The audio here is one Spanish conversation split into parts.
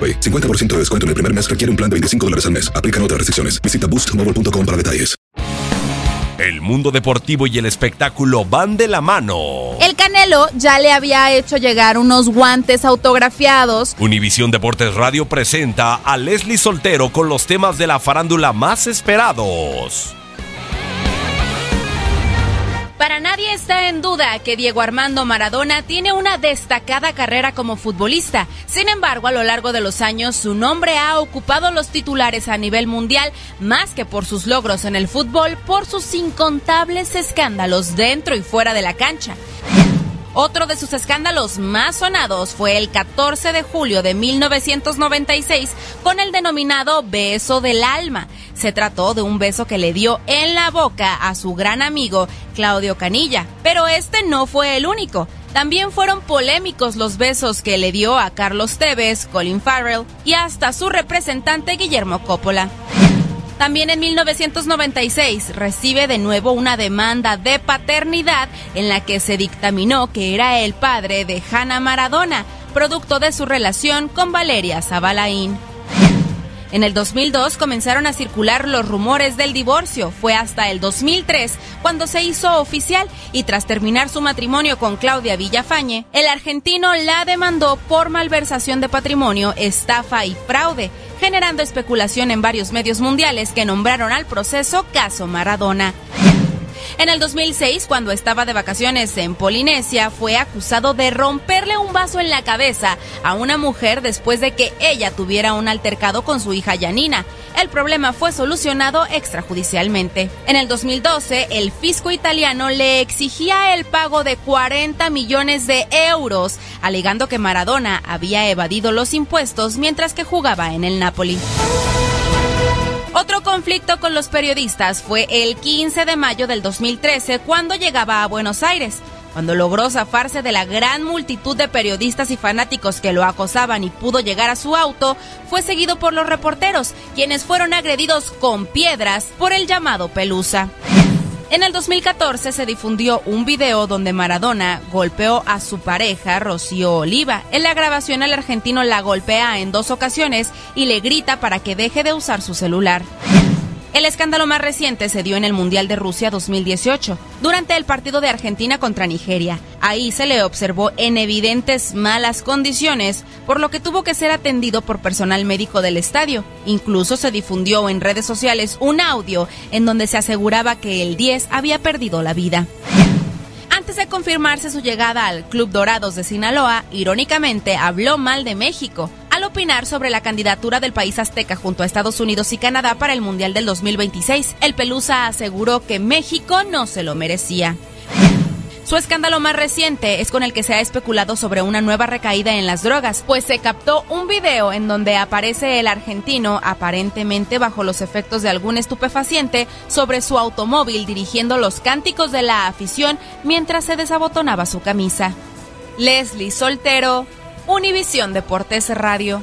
AroPay. 50% de descuento en el primer mes requiere un plan de 25 dólares al mes. Aplican otras restricciones. Visita boostmobile.com para detalles. El mundo deportivo y el espectáculo van de la mano. El Canelo ya le había hecho llegar unos guantes autografiados. Univisión Deportes Radio presenta a Leslie Soltero con los temas de la farándula más esperados. Para nadie está en duda que Diego Armando Maradona tiene una destacada carrera como futbolista. Sin embargo, a lo largo de los años, su nombre ha ocupado los titulares a nivel mundial más que por sus logros en el fútbol, por sus incontables escándalos dentro y fuera de la cancha. Otro de sus escándalos más sonados fue el 14 de julio de 1996 con el denominado beso del alma. Se trató de un beso que le dio en la boca a su gran amigo Claudio Canilla, pero este no fue el único. También fueron polémicos los besos que le dio a Carlos Tevez, Colin Farrell y hasta su representante Guillermo Coppola. También en 1996 recibe de nuevo una demanda de paternidad en la que se dictaminó que era el padre de Hannah Maradona, producto de su relación con Valeria Zabalain. En el 2002 comenzaron a circular los rumores del divorcio. Fue hasta el 2003 cuando se hizo oficial y tras terminar su matrimonio con Claudia Villafañe, el argentino la demandó por malversación de patrimonio, estafa y fraude, generando especulación en varios medios mundiales que nombraron al proceso caso Maradona. En el 2006, cuando estaba de vacaciones en Polinesia, fue acusado de romperle un vaso en la cabeza a una mujer después de que ella tuviera un altercado con su hija Yanina. El problema fue solucionado extrajudicialmente. En el 2012, el fisco italiano le exigía el pago de 40 millones de euros, alegando que Maradona había evadido los impuestos mientras que jugaba en el Napoli. Otro conflicto con los periodistas fue el 15 de mayo del 2013 cuando llegaba a Buenos Aires. Cuando logró zafarse de la gran multitud de periodistas y fanáticos que lo acosaban y pudo llegar a su auto, fue seguido por los reporteros, quienes fueron agredidos con piedras por el llamado Pelusa. En el 2014 se difundió un video donde Maradona golpeó a su pareja, Rocío Oliva. En la grabación el argentino la golpea en dos ocasiones y le grita para que deje de usar su celular. El escándalo más reciente se dio en el Mundial de Rusia 2018, durante el partido de Argentina contra Nigeria. Ahí se le observó en evidentes malas condiciones, por lo que tuvo que ser atendido por personal médico del estadio. Incluso se difundió en redes sociales un audio en donde se aseguraba que el 10 había perdido la vida. Antes de confirmarse su llegada al Club Dorados de Sinaloa, irónicamente habló mal de México opinar sobre la candidatura del país azteca junto a Estados Unidos y Canadá para el Mundial del 2026. El Pelusa aseguró que México no se lo merecía. Su escándalo más reciente es con el que se ha especulado sobre una nueva recaída en las drogas, pues se captó un video en donde aparece el argentino aparentemente bajo los efectos de algún estupefaciente sobre su automóvil dirigiendo los cánticos de la afición mientras se desabotonaba su camisa. Leslie Soltero, Univisión Deportes Radio.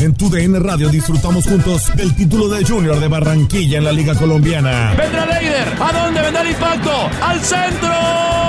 En tu DN Radio disfrutamos juntos del título de Junior de Barranquilla en la Liga Colombiana. Vendrá Leider. ¿A dónde vendrá el impacto? ¡Al centro!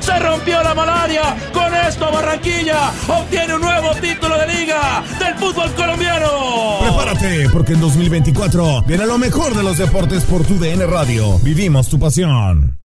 Se rompió la malaria. Con esto Barranquilla obtiene un nuevo título de liga del fútbol colombiano. Prepárate, porque en 2024 viene lo mejor de los deportes por tu DN Radio. Vivimos tu pasión.